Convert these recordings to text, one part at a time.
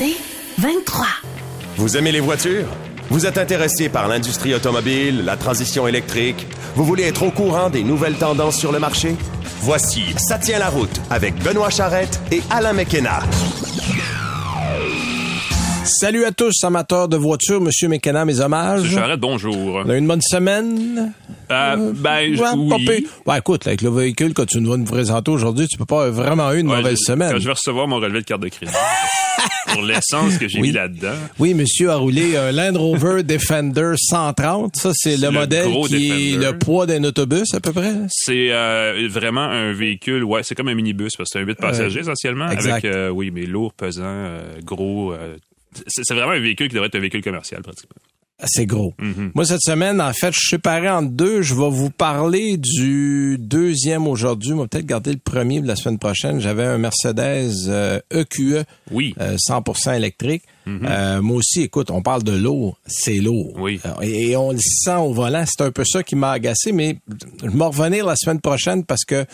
C'est 23. Vous aimez les voitures? Vous êtes intéressé par l'industrie automobile, la transition électrique? Vous voulez être au courant des nouvelles tendances sur le marché? Voici Ça tient la route avec Benoît Charrette et Alain McKenna. Salut à tous, amateurs de voitures. Monsieur McKenna, mes hommages. Monsieur Charrette, bonjour. On a eu une bonne semaine? Euh, ben, je- Ouais, oui. Ouais, écoute, avec le véhicule que tu nous vas nous présenter aujourd'hui, tu peux pas avoir vraiment eu une Ouais, mauvaise je- semaine. quand je vais recevoir mon relevé de carte de crédit. pour l'essence que j'ai Oui. mis là-dedans. Oui, monsieur a roulé un Land Rover Defender 130. Ça, c'est le, le modèle qui est le poids d'un autobus, à peu près. C'est euh, vraiment un véhicule, ouais, c'est comme un minibus parce que c'est un 8 passagers essentiellement. exact. Avec, euh, oui, mais lourd, pesant, euh, gros. Euh, c'est vraiment un véhicule qui devrait être un véhicule commercial pratiquement. C'est gros. Mhm. Moi, cette semaine, en fait, je suis séparé en deux. Je vais vous parler du deuxième aujourd'hui. On va peut-être garder le premier de la semaine prochaine. J'avais un Mercedes euh, EQE Oui. euh, 100% électrique. Euh, moi aussi, écoute, on parle de lourd, c'est lourd. Oui. Euh, Et, et on le sent au volant. C'est un peu ça qui m'a agacé, mais je vais revenir la semaine prochaine parce que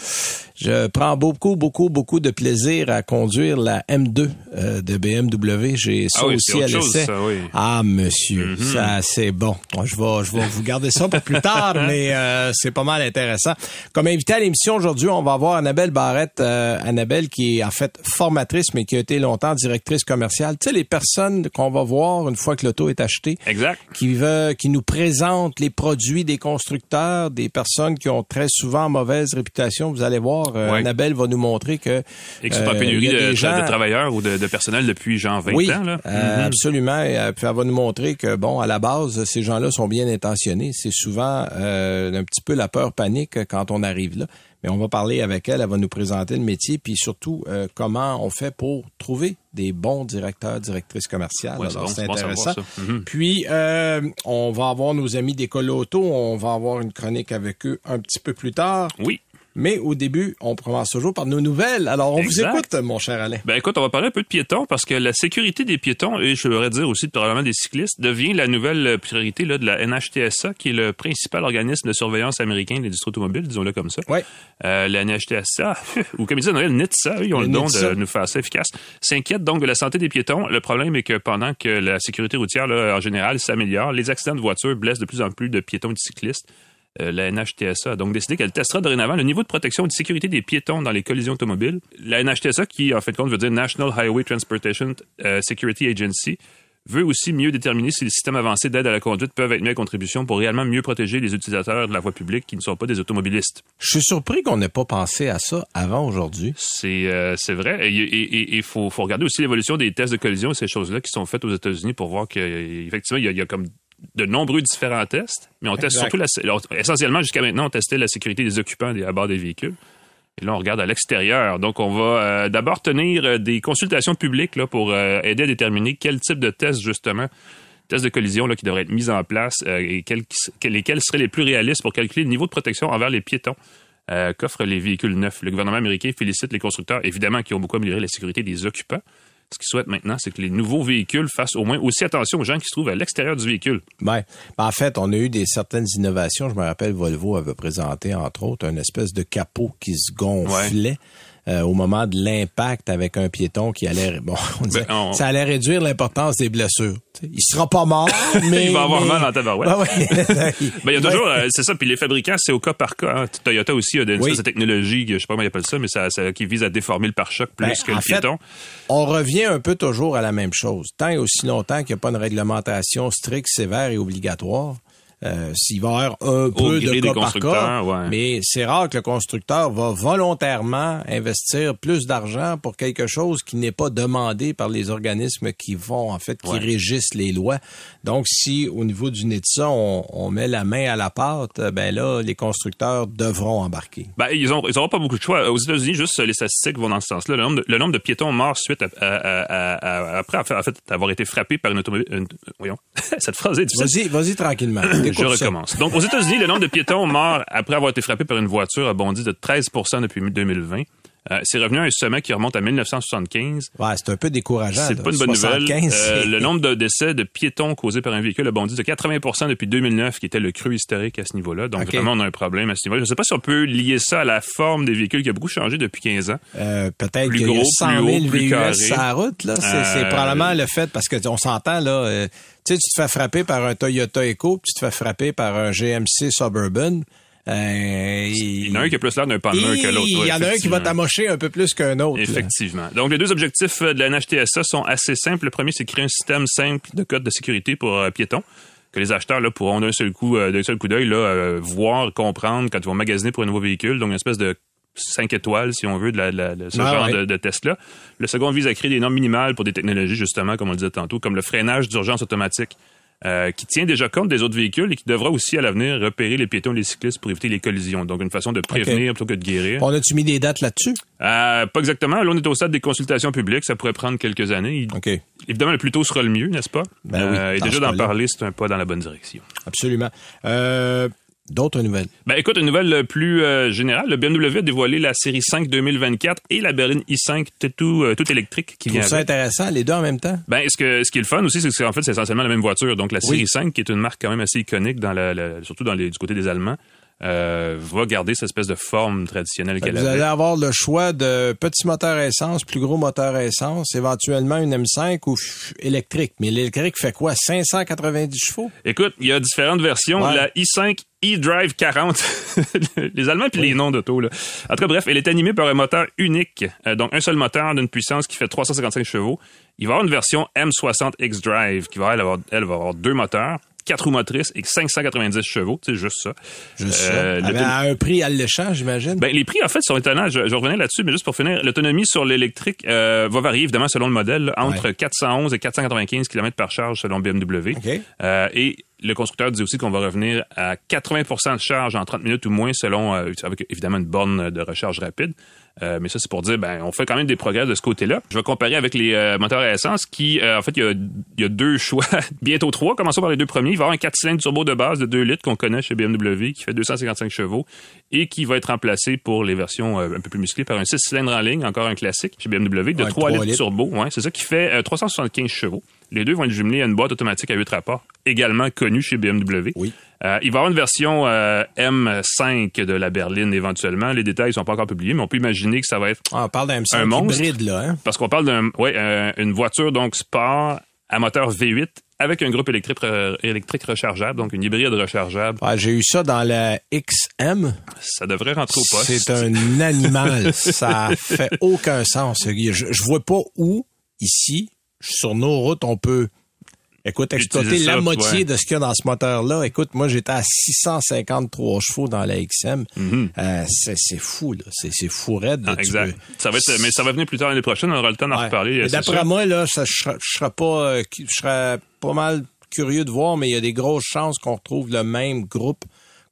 je prends beaucoup, beaucoup, beaucoup de plaisir à conduire la M2 euh, de BMW. J'ai ça Ah oui, aussi à l'essai. oui. Ah, monsieur, ça, c'est bon. Je vais, je vais vous garder ça pour plus tard, mais euh, c'est pas mal intéressant. Comme invité à l'émission aujourd'hui, on va avoir Annabelle Barrette. Annabelle qui est en fait formatrice, mais qui a été longtemps directrice commerciale. Tu sais, les personnes qu'on va voir une fois que l'auto est achetée, Exact. qui veut, qui nous présentent les produits des constructeurs, des personnes qui ont très souvent mauvaise réputation. Vous allez voir, euh, Ouais. Annabelle va nous montrer que Et que c'est pas euh, pénurie de, gens- de travailleurs ou de, de personnel depuis genre 20 oui, ans. Là. euh, Mhm. absolument. Et, euh, puis elle va nous montrer que, bon, à la base, ces gens-là sont bien intentionnés. C'est souvent euh, un petit peu la peur panique quand on arrive là. Mais on va parler avec elle, elle va nous présenter le métier, puis surtout euh, comment on fait pour trouver des bons directeurs, directrices commerciales. Ouais, Alors c'est bon intéressant. Mhm. Puis euh, on va avoir nos amis d'École Auto, on va avoir une chronique avec eux un petit peu plus tard. Oui. Mais au début, on commence toujours par nos nouvelles. Alors on Exact. vous écoute, mon cher Alain. Ben écoute, on va parler un peu de piétons parce que la sécurité des piétons et je devrais dire aussi probablement des cyclistes devient la nouvelle priorité là, de la NHTSA qui est le principal organisme de surveillance américain de l'industrie automobile, disons-le comme ça. Ouais. Euh, la NHTSA, ou comme ils disent en anglais, le NHTSA, ils ont Le le don NHTSA. de nous faire ça efficace, s'inquiète donc de la santé des piétons. Le problème est que pendant que la sécurité routière, là, en général, s'améliore, les accidents de voiture blessent de plus en plus de piétons et de cyclistes. Euh, la NHTSA a donc décidé qu'elle testera dorénavant le niveau de protection et de sécurité des piétons dans les collisions automobiles. La NHTSA, qui en fait de compte veut dire National Highway Transportation euh, Security Agency, veut aussi mieux déterminer si les systèmes avancés d'aide à la conduite peuvent être mis à contribution pour réellement mieux protéger les utilisateurs de la voie publique qui ne sont pas des automobilistes. Je suis surpris qu'on n'ait pas pensé à ça avant aujourd'hui. C'est euh, c'est vrai. Et il faut, faut regarder aussi l'évolution des tests de collision et ces choses-là qui sont faites aux États-Unis pour voir qu'effectivement, il, y a- il y a comme de nombreux différents tests, mais on teste surtout la, alors, essentiellement jusqu'à maintenant, on testait la sécurité des occupants à bord des véhicules. Et là, on regarde à l'extérieur. Donc, on va euh, d'abord tenir euh, des consultations publiques là, pour euh, aider à déterminer quel type de test, justement, tests de collision là, qui devraient être mis en place euh, et quels, quels- lesquels seraient les plus réalistes pour calculer le niveau de protection envers les piétons qu'offrent les véhicules neufs. Le gouvernement américain félicite les constructeurs, évidemment, qui ont beaucoup amélioré la sécurité des occupants. Ce qu'ils souhaitent maintenant, c'est que les nouveaux véhicules fassent au moins aussi attention aux gens qui se trouvent à l'extérieur du véhicule. Ouais. Ben, en fait, on a eu des certaines innovations. Je me rappelle, Volvo avait présenté, entre autres, une espèce de capot qui se gonflait. Euh, au moment de l'impact avec un piéton qui allait bon on disait, Ben, on- ça allait réduire l'importance des blessures. Il sera pas mort, mais Il va avoir mais- mal en tabarouette. Ouais, ouais. Ben, il y a toujours, euh, c'est ça, puis les fabricants, c'est au cas par cas. hein. Toyota aussi a une Oui. espèce de technologie, je sais pas comment ils appellent ça, mais ça, ça- qui vise à déformer le pare-choc plus Ben, que le fait, piéton. On revient un peu toujours à la même chose. Tant et aussi longtemps qu'il n'y a pas une réglementation stricte, sévère et obligatoire, Euh, S'il va y avoir un Au peu de cas par cas, ouais. mais c'est rare que le constructeur va volontairement investir plus d'argent pour quelque chose qui n'est pas demandé par les organismes qui vont, en fait, qui Ouais. régissent les lois. Donc, si au niveau du NITSA, on, on met la main à la pâte, ben là, les constructeurs devront embarquer. Ben, ils n'auront ils pas beaucoup de choix. Aux États-Unis, juste les statistiques vont dans ce sens-là. Le nombre de, le nombre de piétons morts suite à, à- à- à- après en fait, avoir été frappés par une automobile. une- voyons, cette phrase est difficile. Vas-y, vas-y tranquillement. Je ça. recommence. Donc, aux États-Unis, le nombre de piétons morts après avoir été frappés par une voiture a bondi de 13 depuis 2020. Euh, c'est revenu à un sommet qui remonte à 1975. Ouais, c'est un peu décourageant. C'est pas une bonne 75, nouvelle. Euh, le nombre de décès de piétons causés par un véhicule a bondi de 80% depuis 2009, qui était le creux historique à ce niveau-là. Donc, vraiment, on a un problème à ce niveau-là. Je ne sais pas si on peut lier ça à la forme des véhicules qui a beaucoup changé depuis 15 ans. Euh, peut-être Plus gros, 100 000 plus haut, plus VUS carré. sur la route. Là. C'est, Euh, probablement le fait, parce que on s'entend, là, tu sais, tu te fais frapper par un Toyota Echo, puis tu te fais frapper par un GMC Suburban. Euh, Il y en a un qui a plus l'air d'un Palmer que l'autre. Il y en a un qui va t'amocher un peu plus qu'un autre. là. Effectivement. Donc, les deux objectifs euh, de la NHTSA sont assez simples. Le premier, c'est créer un système simple de code de sécurité pour euh, piétons que les acheteurs là, pourront d'un seul coup, euh, d'un seul coup d'œil là, voir, comprendre quand ils vont magasiner pour un nouveau véhicule. Donc, une espèce de 5 étoiles, si on veut, de, la, de la- de ce Ah, genre ouais. de, de test-là. Le second vise à créer des normes minimales pour des technologies, justement, comme on le disait tantôt, comme le freinage d'urgence automatique, euh, qui tient déjà compte des autres véhicules et qui devra aussi, à l'avenir, repérer les piétons et les cyclistes pour éviter les collisions. Donc, une façon de prévenir plutôt que de guérir. On a-tu mis des dates là-dessus? Euh, pas exactement. Là, on est au stade des consultations publiques. Ça pourrait prendre quelques années. Il-. Évidemment, le plus tôt sera le mieux, n'est-ce pas? Ben oui, et dans déjà d'en parler, c'est un pas dans la bonne direction. Absolument. Euh, d'autres nouvelles? Ben écoute, une nouvelle plus euh, générale. Le BMW a dévoilé la série 5 2024 et la berline i5 tout, tout, euh, tout électrique qui vient avec. intéressant, les deux en même temps? Ben, ce, que, ce qui est le fun aussi, c'est que c'est en fait, c'est essentiellement la même voiture. Donc, la série Oui. 5, qui est une marque quand même assez iconique, dans la, la- surtout dans les, du côté des Allemands, euh, va garder cette espèce de forme traditionnelle qu'elle Vous allez avoir le choix de petit moteur à essence, plus gros moteur à essence, éventuellement une M5 ou électrique. Mais l'électrique fait quoi? 590 chevaux? Écoute, il y a différentes versions. Ouais. La i5 e-Drive 40. les Allemands puis les noms d'auto. Là. En tout cas, bref, elle est animée par un moteur unique. Euh, donc, un seul moteur d'une puissance qui fait 355 chevaux. Il va y avoir une version M60 X-Drive qui va, elle, avoir, elle va avoir deux moteurs, quatre roues motrices et 590 chevaux. C'est juste ça. Juste Euh, ça. le- Avec- à un prix alléchant, j'imagine. ben, les prix, en fait, sont étonnants. Je, je revenais là-dessus, mais juste pour finir, l'autonomie sur l'électrique euh, va varier, évidemment, selon le modèle, entre Ouais. 411 et 495 km par charge selon BMW. OK. Euh, et le constructeur dit aussi qu'on va revenir à 80% de charge en 30 minutes ou moins, selon, avec évidemment une borne de recharge rapide. Euh, mais ça, c'est pour dire, ben, on fait quand même des progrès de ce côté-là. Je vais comparer avec les euh, moteurs à essence qui, euh, en fait, il y a, y a deux choix, bientôt trois. Commençons par les deux premiers. Il va y avoir un 4 cylindres turbo de base de 2 litres qu'on connaît chez BMW qui fait 255 chevaux et qui va être remplacé pour les versions euh, un peu plus musclées par un 6 cylindres en ligne, encore un classique chez BMW de Ouais, 3 trois litres, litres. turbo. Ouais, c'est ça qui fait euh, 375 chevaux. Les deux vont être jumelés à une boîte automatique à 8 rapports, également connue chez BMW. Oui. Euh, il va y avoir une version euh, M5 de la berline éventuellement. Les détails sont pas encore publiés, mais on peut imaginer que ça va être Ah, on parle d'un un M5 monstre. hybride, là. Hein? parce qu'on parle d'un ouais euh, une voiture donc sport à moteur V8 avec un groupe électrique électrique rechargeable, donc une hybride rechargeable. J'ai eu ça dans la XM. Ça devrait rentrer au poste. C'est un animal. ça fait aucun sens. Je, je vois pas où, ici, sur nos routes, on peut, écoute, exploiter la moitié ouais. de ce qu'il y a dans ce moteur-là. Écoute, moi, j'étais à 653 chevaux dans la XM. Euh, c'est fou, là. C'est fou raide. là. Ah, exact. peux- Ça va être, mais ça va venir plus tard l'année prochaine. On aura le temps d'en Ouais. reparler. D'après moi, là, ça, je serais- je serais pas, euh, je serais pas mal curieux de voir, mais il y a des grosses chances qu'on retrouve le même groupe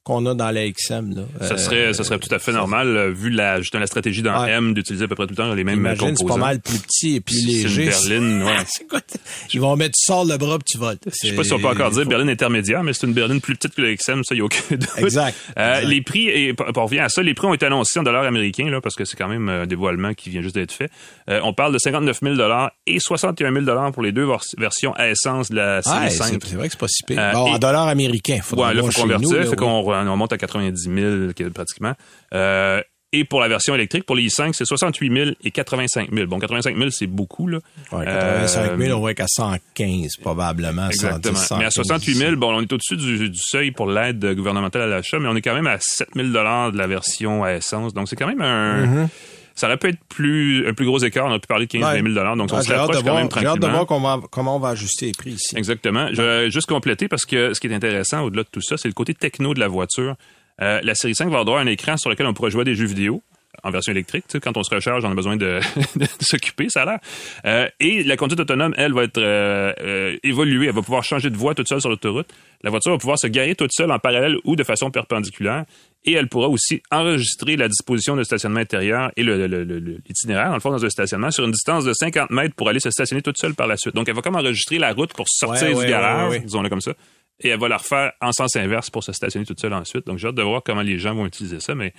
qu'on a dans la XM. Là. Ça Euh, serait, ça serait tout à fait normal, euh, vu la, justement, la stratégie dans Ouais. M d'utiliser à peu près tout le temps les mêmes J'imagine, composants. c'est pas mal plus petit et plus C'est une léger. berline, ouais. Ils vont mettre, tu sors le bras puis tu voles. Je sais pas si on peut encore dire berline intermédiaire, mais c'est une berline plus petite que le XM, ça, il n'y a aucun doute. Exact. Euh, Exact. Les prix, et p- on revient à ça, les prix ont été annoncés en dollars américains, là, parce que c'est quand même un dévoilement qui vient juste d'être fait. Euh, on parle de 59 000 et 61 000 pour les deux vers- versions à essence de la série Ouais, 5. c'est vrai que c'est pas si pire. Bon, en dollars américains. Faudra Ouais, là, faut convertir, nous, là, fait oui. qu'on re- on monte à 90 000 qui est pratiquement. Euh, et pour la version électrique, pour les i5, c'est 68 000 et 85 000. Bon, 85 000, c'est beaucoup, là. Ouais, 85 000, Euh, on va être à 115 probablement. Exactement. 110, mais à 115 68 000, bon, on est au-dessus du, du seuil pour l'aide gouvernementale à l'achat, mais on est quand même à 7 000 de la version à essence. Donc, c'est quand même un... Mm-hmm. Ça aurait pu être plus un plus gros écart. On a pu parler de 15 Ouais. 000 Donc, on se rapproche quand même j'ai hâte de tranquillement. voir comment, comment on va ajuster les prix ici. Exactement. Je vais juste compléter parce que ce qui est intéressant au-delà de tout ça, c'est le côté techno de la voiture. Euh, la série 5 va avoir un écran sur lequel on pourra jouer à des jeux vidéo en version électrique. Quand on se recharge, on a besoin de, de s'occuper, ça a l'air. Euh, et la conduite autonome, elle, va être euh, euh, évoluée. Elle va pouvoir changer de voie toute seule sur l'autoroute. La voiture va pouvoir se garer toute seule en parallèle ou de façon perpendiculaire. Et elle pourra aussi enregistrer la disposition de stationnement intérieur et le- le- le- le- l'itinéraire, dans le fond, dans un stationnement, sur une distance de 50 mètres pour aller se stationner toute seule par la suite. Donc, elle va comme enregistrer la route pour sortir Ouais, du ouais, garage, ouais. disons-le comme ça. Et elle va la refaire en sens inverse pour se stationner toute seule ensuite. Donc, j'ai hâte de voir comment les gens vont utiliser ça, mais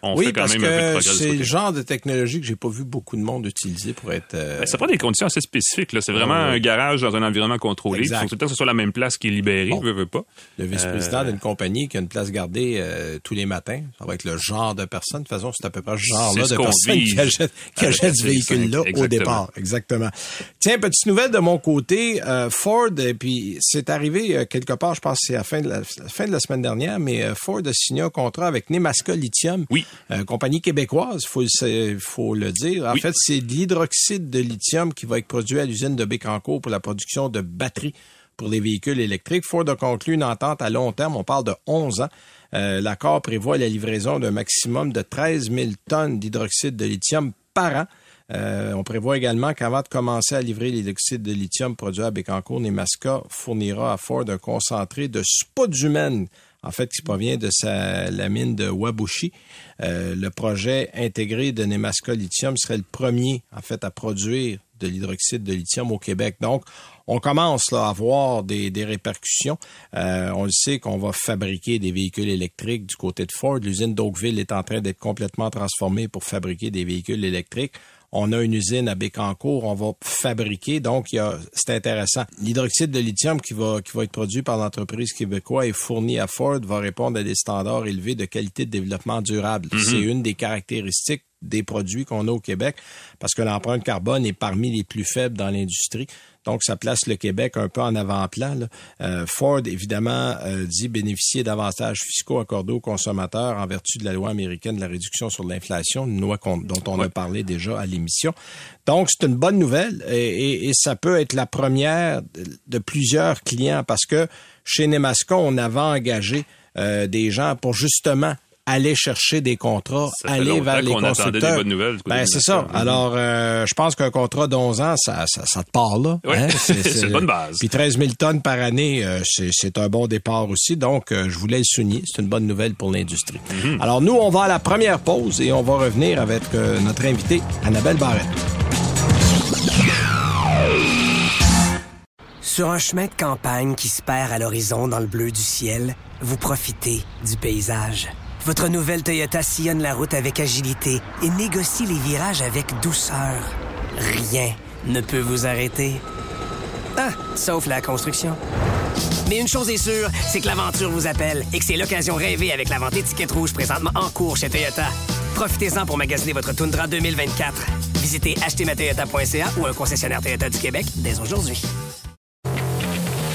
on oui, fait quand parce même un peu de progrès c'est le genre de technologie que j'ai pas vu beaucoup de monde utiliser pour être. euh, Ben, ça prend des conditions assez spécifiques. là. C'est vraiment Ouais, ouais. un garage dans un environnement contrôlé. Il faut tout le temps que ce soit la même place qui est libérée, Bon. veut, veut pas. le vice-président d'une compagnie qui a une place gardée euh, tous les matins. Ça va être le genre de personne. De toute façon, c'est à peu près ce genre-là de personne qui achète, qui achète ce véhicule-là 5. au départ. Exactement. Tiens, petite nouvelle de mon côté. euh, Ford, et puis c'est arrivé euh, quelque part, je pense que c'est à la fin de la, la fin de la semaine dernière, mais euh, Ford a signé un contrat avec Nemaska Lithium, Oui. euh, compagnie québécoise, faut faut le dire. En Oui. fait, c'est de l'hydroxyde de lithium qui va être produit à l'usine de Bécancour pour la production de batteries pour les véhicules électriques. Ford a conclu une entente à long terme, on parle de 11 ans. Euh, L'accord prévoit la livraison d'un maximum de 13 000 tonnes d'hydroxyde de lithium par an. Euh, on prévoit également qu'avant de commencer à livrer l'hydroxyde de lithium produit à Bécancour, Nemaska fournira à Ford un concentré de spodumène, en fait, qui provient de sa, la mine de Wabushi. Euh, le projet intégré de Nemaska Lithium serait le premier, en fait, à produire de l'hydroxyde de lithium au Québec. Donc, on commence à voir des, des répercussions. Euh, on le sait qu'on va fabriquer des véhicules électriques du côté de Ford. L'usine d'Oakville est en train d'être complètement transformée pour fabriquer des véhicules électriques. On a une usine à Bécancour, on va fabriquer, donc c'est intéressant. L'hydroxyde de lithium qui va, qui va être produit par l'entreprise québécoise et fourni à Ford va répondre à des standards élevés de qualité de développement durable. C'est une des caractéristiques des produits qu'on a au Québec parce que l'empreinte carbone est parmi les plus faibles dans l'industrie. Donc, ça place le Québec un peu en avant-plan. Euh, Ford, évidemment, euh, dit bénéficier d'avantages fiscaux accordés aux consommateurs en vertu de la loi américaine de la réduction sur l'inflation, une loi dont on a parlé déjà à l'émission. Donc, c'est une bonne nouvelle et, et- et ça peut être la première de, de plusieurs clients parce que chez Nemasco, on avait engagé euh, des gens pour justement aller chercher des contrats, Ça aller vers les qu'on attendait des constructeurs. bonnes nouvelles Ben, c'est ça. Alors, euh, je pense qu'un contrat de 11 ans, ça, ça, ça te part là. Ouais. hein? C'est une bonne base. Puis 13 000 tonnes par année, euh, c'est c'est un bon départ aussi. Donc, euh, je voulais le souligner. C'est une bonne nouvelle pour l'industrie. Mhm. Alors, nous, on va à la première pause et on va revenir avec euh, notre invité, Annabelle Barrette. Sur un chemin de campagne qui se perd à l'horizon dans le bleu du ciel, vous profitez du paysage. Votre nouvelle Toyota sillonne la route avec agilité et négocie les virages avec douceur. Rien ne peut vous arrêter. Ah, sauf la construction. Mais une chose est sûre, c'est que l'aventure vous appelle et que c'est l'occasion rêvée avec la vente étiquette rouge présentement en cours chez Toyota. Profitez-en pour magasiner votre Tundra 2024. Visitez achetermatoyota.ca ou un concessionnaire Toyota du Québec dès aujourd'hui.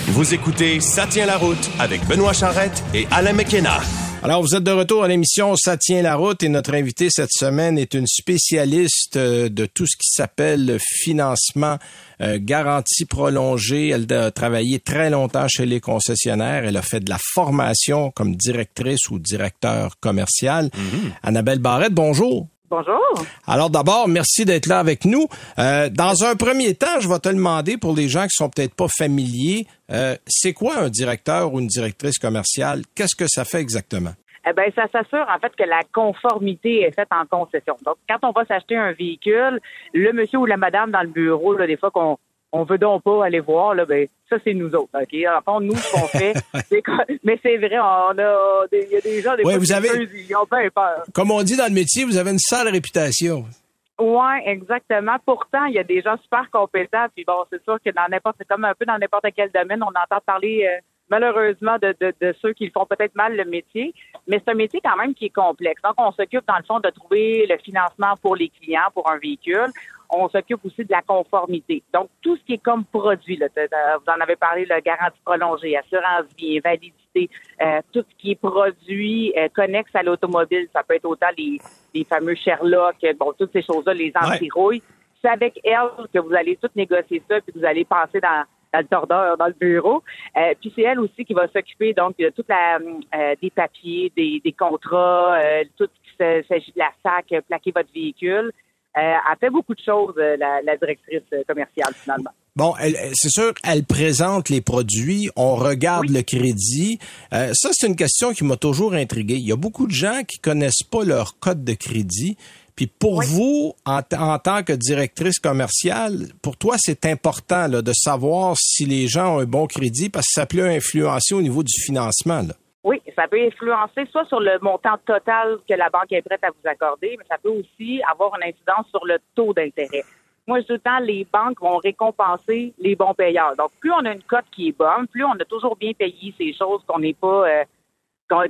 Vous écoutez Ça tient la route avec Benoît Charrette et Alain McKenna. Alors, vous êtes de retour à l'émission Ça tient la route et notre invitée cette semaine est une spécialiste euh, de tout ce qui s'appelle le financement euh, garantie prolongée. Elle a travaillé très longtemps chez les concessionnaires. Elle a fait de la formation comme directrice ou directeur commercial. Annabelle Barrette, bonjour. Bonjour. Alors d'abord, merci d'être là avec nous. Euh, dans un premier temps, je vais te demander pour les gens qui sont peut-être pas familiers, euh, c'est quoi un directeur ou une directrice commerciale? Qu'est-ce que ça fait exactement? Eh ben, ça s'assure en fait que la conformité est faite en concession. Donc, quand on va s'acheter un véhicule, le monsieur ou la madame dans le bureau, là, des fois qu'on on veut donc pas aller voir, là, ben, ça, c'est nous autres. OK? En fond, nous, ce qu'on fait, c'est mais c'est vrai, on a des, il y a des gens, des Ouais, vous qui avez- ils ont bien peur. Comme on dit dans le métier, vous avez une sale réputation. Oui, exactement. Pourtant, il y a des gens super compétents. Puis bon, c'est sûr que dans n'importe, c'est comme un peu dans n'importe quel domaine, on entend parler euh, malheureusement de, de, de ceux qui font peut-être mal le métier. Mais c'est un métier quand même qui est complexe. Donc, on s'occupe dans le fond de trouver le financement pour les clients, pour un véhicule. On s'occupe aussi de la conformité. Donc, tout ce qui est comme produit, là, vous en avez parlé, le garantie prolongée, assurance vie, invalidité, euh, tout ce qui est produit euh, connexe à l'automobile, ça peut être autant les, les fameux Sherlock, bon, toutes ces choses-là, les anti-rouilles. C'est avec elle que vous allez tout négocier ça, puis vous allez passer dans dans le tordeur, dans le bureau. Euh, puis c'est elle aussi qui va s'occuper donc de toute la euh, des papiers, des, des contrats, euh, tout ce qui s'agit de la SAC, plaquer votre véhicule. Elle fait beaucoup de choses, la, la directrice commerciale finalement. Bon, c'est sûr, elle présente les produits, on regarde le crédit. ça, c'est une question qui m'a toujours intrigué. Il y a beaucoup de gens qui connaissent pas leur code de crédit. Puis pour vous, en, tant que directrice commerciale, pour toi, c'est important de savoir si les gens ont un bon crédit parce que ça peut influencer au niveau du financement. Oui, ça peut influencer soit sur le montant total que la banque est prête à vous accorder, mais ça peut aussi avoir une incidence sur le taux d'intérêt. Moi, je dis tout le temps, les banques vont récompenser les bons payeurs. Donc, plus on a une cote qui est bonne, plus on a toujours bien payé ces choses qu'on n'est pas, euh,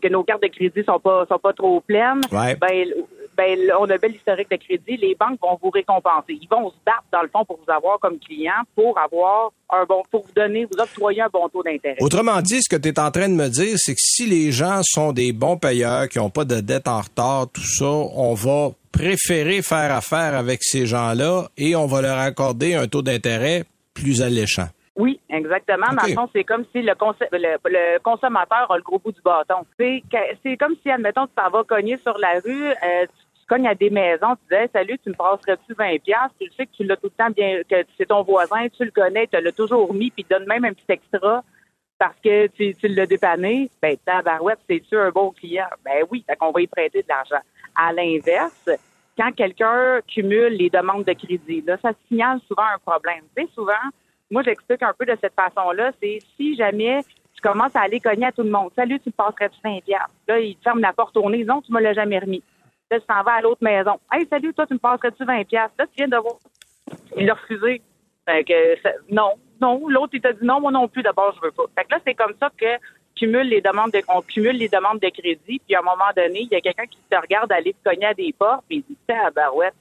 que nos cartes de crédit sont pas sont pas trop pleines. Ben, ben, on a un bel historique de crédit, les banques vont vous récompenser. Ils vont se battre, dans le fond, pour vous avoir comme client, pour avoir un bon, pour vous donner, vous octroyer un bon taux d'intérêt. Autrement dit, ce que tu es en train de me dire, c'est que si les gens sont des bons payeurs, qui n'ont pas de dette en retard, tout ça, on va préférer faire affaire avec ces gens-là et on va leur accorder un taux d'intérêt plus alléchant. Oui, exactement. Dans le fond, c'est comme si le, le, consommateur a le gros bout du bâton. C'est comme si, admettons, tu t'en vas cogner sur la rue, euh, tu cognes à des maisons, tu dis Salut, tu me passerais-tu 20 Tu le sais que tu l'as tout le temps bien, que c'est ton voisin, tu le connais, tu l'as toujours mis, puis donne même un petit extra parce que tu, tu l'as dépanné. Ben, tabarouette, c'est-tu un bon client? Ben oui, fait qu'on va y prêter de l'argent. À l'inverse, quand quelqu'un cumule les demandes de crédit, là, ça signale souvent un problème. Tu sais, souvent, moi, j'explique un peu de cette façon-là. C'est si jamais tu commences à aller cogner à tout le monde. Salut, tu me passerais-tu 5 Là, il te ferme la porte au nez. Non, tu me l'as jamais remis. Là, tu t'en vas à l'autre maison. Hey, salut, toi, tu me passerais-tu 20 Là, tu viens de voir. Il l'a refusé. Fait que, non, non. L'autre, il t'a dit non, moi non plus, d'abord, je veux pas. Fait que là, c'est comme ça que cumule les demandes de, on cumule les demandes de crédit, puis à un moment donné, il y a quelqu'un qui te regarde aller te cogner à des portes, puis il dit, ah, barouette,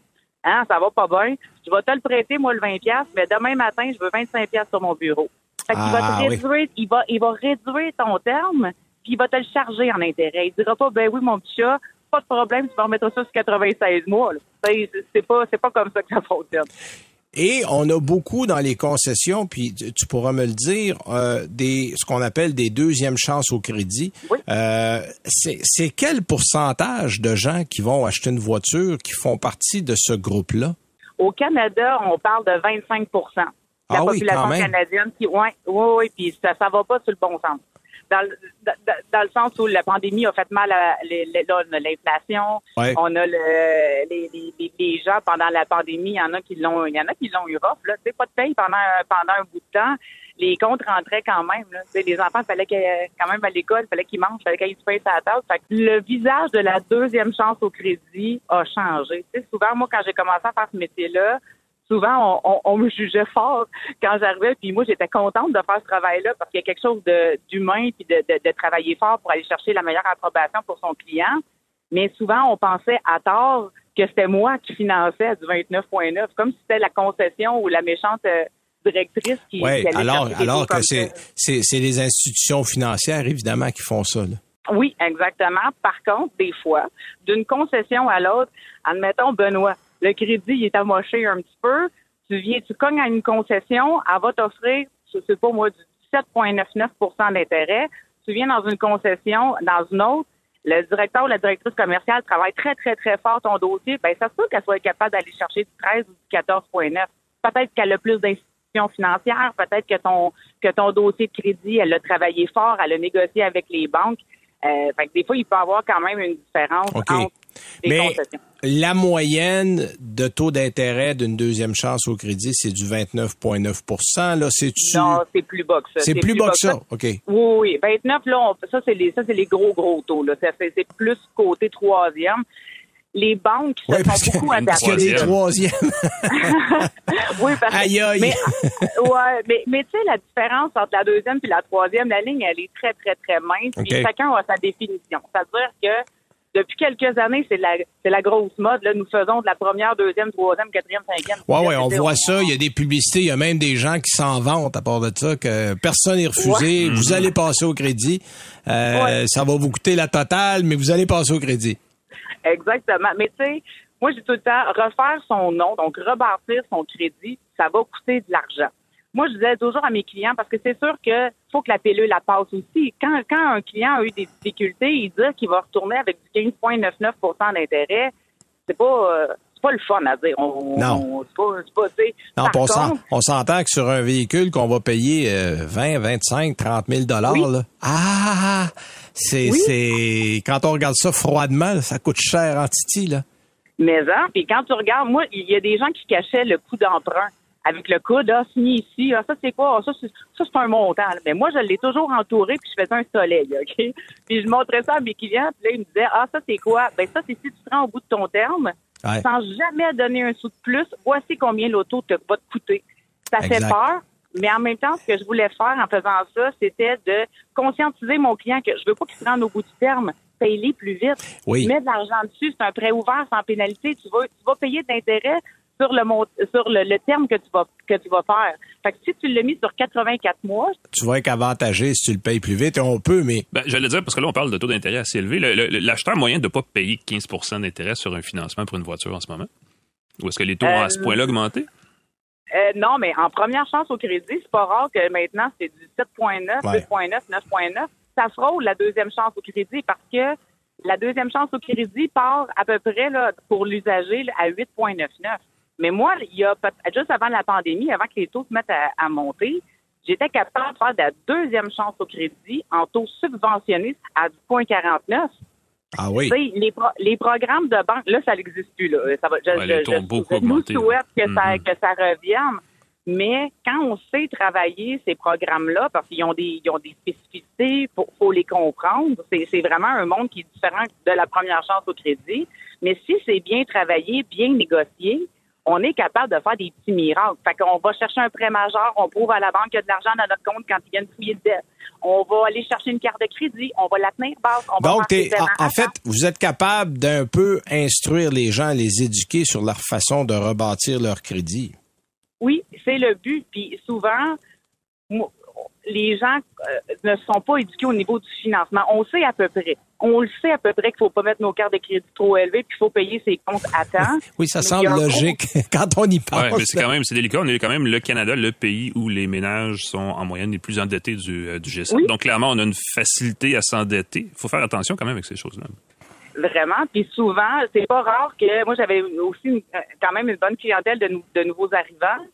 Hein, ça va pas bien. Je vais te le prêter, moi, le 20 mais demain matin, je veux 25 sur mon bureau. Fait qu'il va te ah, réduire, il va, il va réduire ton terme, puis il va te le charger en intérêt. Il dira pas, ben oui, mon petit chat, pas de problème, tu vas remettre ça sur 96 mois. C'est pas, pas comme ça que ça fonctionne. Et on a beaucoup dans les concessions, puis tu pourras me le dire, euh, des ce qu'on appelle des deuxièmes chances au crédit. Euh, c'est quel pourcentage de gens qui vont acheter une voiture qui font partie de ce groupe-là? Au Canada, on parle de 25% la ah population canadienne qui, oui, oui, oui, puis ça, ça va pas sur le bon sens dans, dans, le sens où la pandémie a fait mal à l'inflation. On a le, les, les, les, gens pendant la pandémie, il y en a qui l'ont, il y en a qui l'ont eu rough, là. Pas de paye pendant, pendant un bout de temps. Les comptes rentraient quand même, là. les enfants, il fallait qu'ils, quand même à l'école, il fallait qu'ils mangent, il fallait qu'ils se payent à la table. Fait que le visage de la deuxième chance au crédit a changé. Tu sais, souvent, moi, quand j'ai commencé à faire ce métier-là, souvent on, me jugeait fort quand j'arrivais, puis moi j'étais contente de faire ce travail-là parce qu'il y a quelque chose d'humain puis de, de, travailler fort pour aller chercher la meilleure approbation pour son client. Mais souvent on pensait à tort que c'était moi qui finançais à du 29.9, comme si c'était la concession ou la méchante euh, directrice qui, Oui, alors alors que c'est c'est les institutions financières évidemment qui font ça. Là. Oui, exactement. Par contre, des fois, d'une concession à l'autre, admettons Benoît, le crédit il est amoché un petit peu, tu viens, tu cognes à une concession, elle va t'offrir, je sais pas moi, du 17,99% d'intérêt. Tu viens dans une concession, dans une autre, le directeur ou la directrice commerciale travaille très, très, très fort ton dossier, ben ça se peut qu'elle soit capable d'aller chercher du 13 ou du 14,9. Peut-être qu'elle a plus d'institutions financières, peut-être que ton que ton dossier de crédit, elle a travaillé fort, elle a négocié avec les banques. Euh, fait que des fois, il peut y avoir quand même une différence entre concessions. La moyenne de taux d'intérêt d'une deuxième chance au crédit, c'est du 29,9 Là, c'est Non, c'est plus bas que ça. C'est plus, bas que ça, OK. Oui, oui. 29, là, ça, c'est les, ça, c'est les gros, gros taux, là. C'est plus côté troisième. Les banques se sont beaucoup adaptées. Parce qu'il y a des troisièmes. oui, parce aïe, aïe. Mais, ouais, mais, mais tu sais, la différence entre la deuxième et la troisième, la ligne, elle est très, très, très mince. Puis chacun a sa définition. C'est-à-dire que depuis quelques années, c'est la, c'est la grosse mode. Là. Nous faisons de la première, deuxième, troisième, quatrième, cinquième. Ouais, ouais, on voit ça. Il y a des publicités. Il y a même des gens qui s'en vantent à part de ça, que personne n'est refusé. Vous allez passer au crédit. Euh, Ouais. Ça va vous coûter la totale, mais vous allez passer au crédit. Exactement. Mais tu sais, moi, j'ai tout le temps, refaire son nom, donc rebâtir son crédit, ça va coûter de l'argent. Moi, je disais toujours à mes clients, parce que c'est sûr que faut que la pilule la passe aussi. Quand, quand un client a eu des difficultés, il dit qu'il va retourner avec du 15,99% d'intérêt. C'est pas, euh, c'est pas le fun à dire. On, Non. on- c'est pas, c'est. Non, contre, on s'entend que sur un véhicule qu'on va payer euh, 20, 25, 30 000 dollars, Oui. là. Ah, c'est, Oui. c'est, quand on regarde ça froidement, ça coûte cher en titi, là. Mais hein, puis quand tu regardes, moi, il y a des gens qui cachaient le coût d'emprunt avec le coude, ah, signé ici, ah, ça c'est quoi, Ah, ça c'est, ça c'est un montant. là. Mais moi, je l'ai toujours entouré puis je faisais un soleil, OK? Puis je montrais ça à mes clients, puis là, ils me disaient, ah, ça c'est quoi? Ben ça, c'est si tu te rends au bout de ton terme, Ouais. sans jamais donner un sou de plus, voici combien l'auto te va te coûter. Ça fait peur, mais en même temps, ce que je voulais faire en faisant ça, c'était de conscientiser mon client que je veux pas qu'il se rende au bout du terme. Paye-les plus vite. Oui. Mets de l'argent dessus, c'est un prêt ouvert sans pénalité. Tu vas, tu vas payer d'intérêt sur le mont- sur le, le terme que tu vas que tu vas faire. Fait que si tu l'as mis sur 84 mois, Tu vas être avantagé si tu le payes plus vite. Et on peut, mais Ben, j'allais dire, parce que là, on parle de taux d'intérêt assez élevé. Le- le- L'acheteur moyen ne doit pas payer 15% d'intérêt sur un financement pour une voiture en ce moment? Ou est-ce que les taux ont à ce Euh, point-là augmenté? Euh, non, mais en première chance au crédit, c'est pas rare que maintenant c'est du 7.9, Ouais. 8.9, 9.9. Ça frôle la deuxième chance au crédit? Parce que la deuxième chance au crédit part à peu près là, pour l'usager à 8.99. Mais moi, il y a juste avant la pandémie, avant que les taux se mettent à, à monter, j'étais capable de faire de la deuxième chance au crédit en taux subventionné à du 0.49. ah oui. Les, pro- les programmes de banque, là, ça n'existe plus. Là. Ça va, je, Ouais, les je- taux je- ont beaucoup je nous augmenté, là. souhaite que, ça, Mhm. que ça revienne. Mais quand on sait travailler ces programmes-là, parce qu'ils ont des, ils ont des spécificités, faut, faut les comprendre. C'est, c'est vraiment un monde qui est différent de la première chance au crédit. Mais si c'est bien travaillé, bien négocié, on est capable de faire des petits miracles. Fait qu'on va chercher un prêt majeur, on prouve à la banque qu'il y a de l'argent dans notre compte quand ils viennent fouiller le dette. On va aller chercher une carte de crédit, on va la tenir basse, on va Donc, faire paiements en, en fait, vous êtes capable d'un peu instruire les gens, les éduquer sur leur façon de rebâtir leur crédit. Oui, c'est le but. Puis souvent, les gens euh, ne sont pas éduqués au niveau du financement. On sait à peu près. On le sait à peu près qu'il faut pas mettre nos cartes de crédit trop élevées, puis qu'il faut payer ses comptes à temps. Oui, ça Mais semble logique quand on y pense. Ouais, mais c'est quand même, c'est délicat. On est quand même le Canada, le pays où les ménages sont en moyenne les plus endettés du, euh, du G7. Oui. Donc, clairement, on a une facilité à s'endetter. Il faut faire attention quand même avec ces choses-là. Vraiment. Puis souvent, c'est pas rare que moi j'avais aussi une- quand même une bonne clientèle de, de nouveaux arrivants.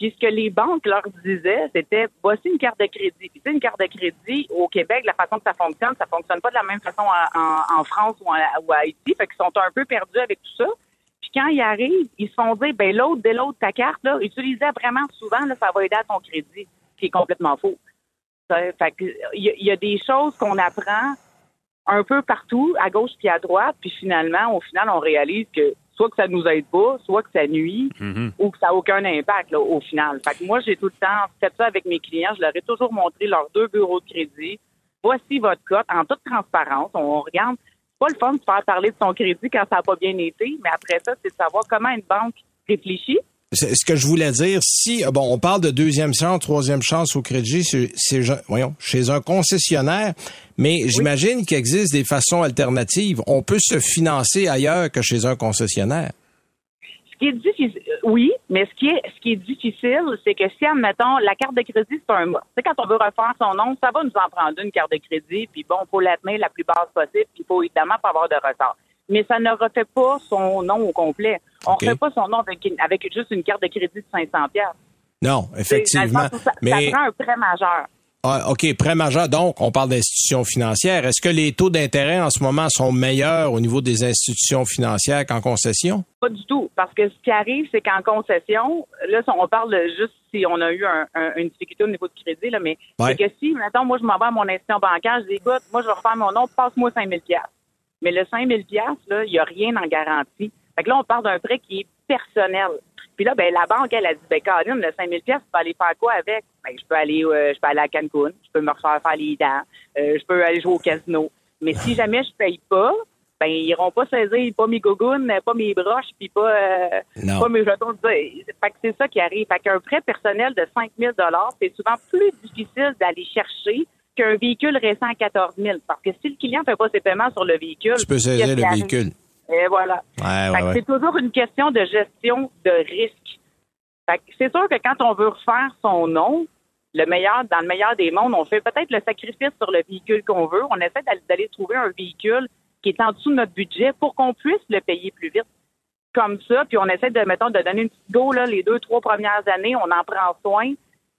Puis ce que les banques leur disaient, c'était voici une carte de crédit. Puis une carte de crédit au Québec, la façon que ça fonctionne, ça fonctionne pas de la même façon en, France ou, en- à Haïti. Fait qu'ils sont un peu perdus avec tout ça. Puis quand ils arrivent, ils se font dire ben l'autre, dès l'autre ta carte, là, utilisez vraiment souvent, là, ça va aider à ton crédit. Ce qui est complètement faux. Fait il y, y a des choses qu'on apprend un peu partout, à gauche puis à droite, puis finalement, au final, on réalise que soit que ça nous aide pas, soit que ça nuit, Mhm. ou que ça n'a aucun impact là, au final. Fait que moi, j'ai tout le temps fait ça avec mes clients. Je leur ai toujours montré leurs deux bureaux de crédit. Voici votre cote en toute transparence. On regarde. C'est pas le fun de faire parler de son crédit quand ça n'a pas bien été, mais après ça, c'est de savoir comment une banque réfléchit. C'est ce que je voulais dire. Si, bon, on parle de deuxième chance, troisième chance au crédit, c'est, c'est, voyons, chez un concessionnaire, mais j'imagine qu'il existe des façons alternatives. On peut se financer ailleurs que chez un concessionnaire. Ce qui est difficile, oui, mais ce qui est, ce qui est difficile, c'est que si, admettons, la carte de crédit, c'est un mot. Sais, quand on veut refaire son nom, ça va nous en prendre une carte de crédit, puis bon, faut la tenir la plus basse possible, puis il faut évidemment pas avoir de retard. Mais ça ne refait pas son nom au complet. On OK. refait pas son nom avec, juste une carte de crédit de 500 pièces. Non, effectivement. Ça, mais, ça prend un prêt majeur. ah, OK, prêt majeur. Donc, on parle d'institutions financières. Est-ce que les taux d'intérêt en ce moment sont meilleurs au niveau des institutions financières qu'en concession? Pas du tout. Parce que ce qui arrive, c'est qu'en concession, là, on parle de juste si on a eu un- un- une difficulté au niveau du crédit, là, mais Ouais. c'est que si, maintenant, moi, je m'en vais à mon institution bancaire, je dis, écoute, moi, je vais refaire mon nom, passe-moi 5000 pièces. Mais le 5000 pièces là, il n'y a rien en garantie. Fait que là, on parle d'un prêt qui est personnel. Puis là, ben, la banque, elle a dit, ben, Caroline, le 5000 pièces, tu peux aller faire quoi avec? Ben, je peux aller, euh, je peux aller à Cancun, je peux me refaire faire les dents, euh, je peux aller jouer au casino. Mais si jamais je paye pas, ben ils iront pas saisir pas mes gougounes, pas mes broches, puis pas, euh, pas mes jetons Fait que c'est ça qui arrive. Fait qu'un prêt personnel de 5 000 c'est souvent plus difficile d'aller chercher qu'un véhicule récent à 14 000 Parce que si le client fait pas ses paiements sur le véhicule... Tu peux saisir le arrive? véhicule. Et voilà. Ouais, Fait ouais, que ouais. C'est toujours une question de gestion de risque. C'est sûr que quand on veut refaire son nom, le meilleur, dans le meilleur des mondes, on fait peut-être le sacrifice sur le véhicule qu'on veut. On essaie d'aller- d'aller trouver un véhicule qui est en dessous de notre budget pour qu'on puisse le payer plus vite. Comme ça, puis on essaie de, mettons, de donner une petite go, là, les deux, trois premières années, on en prend soin.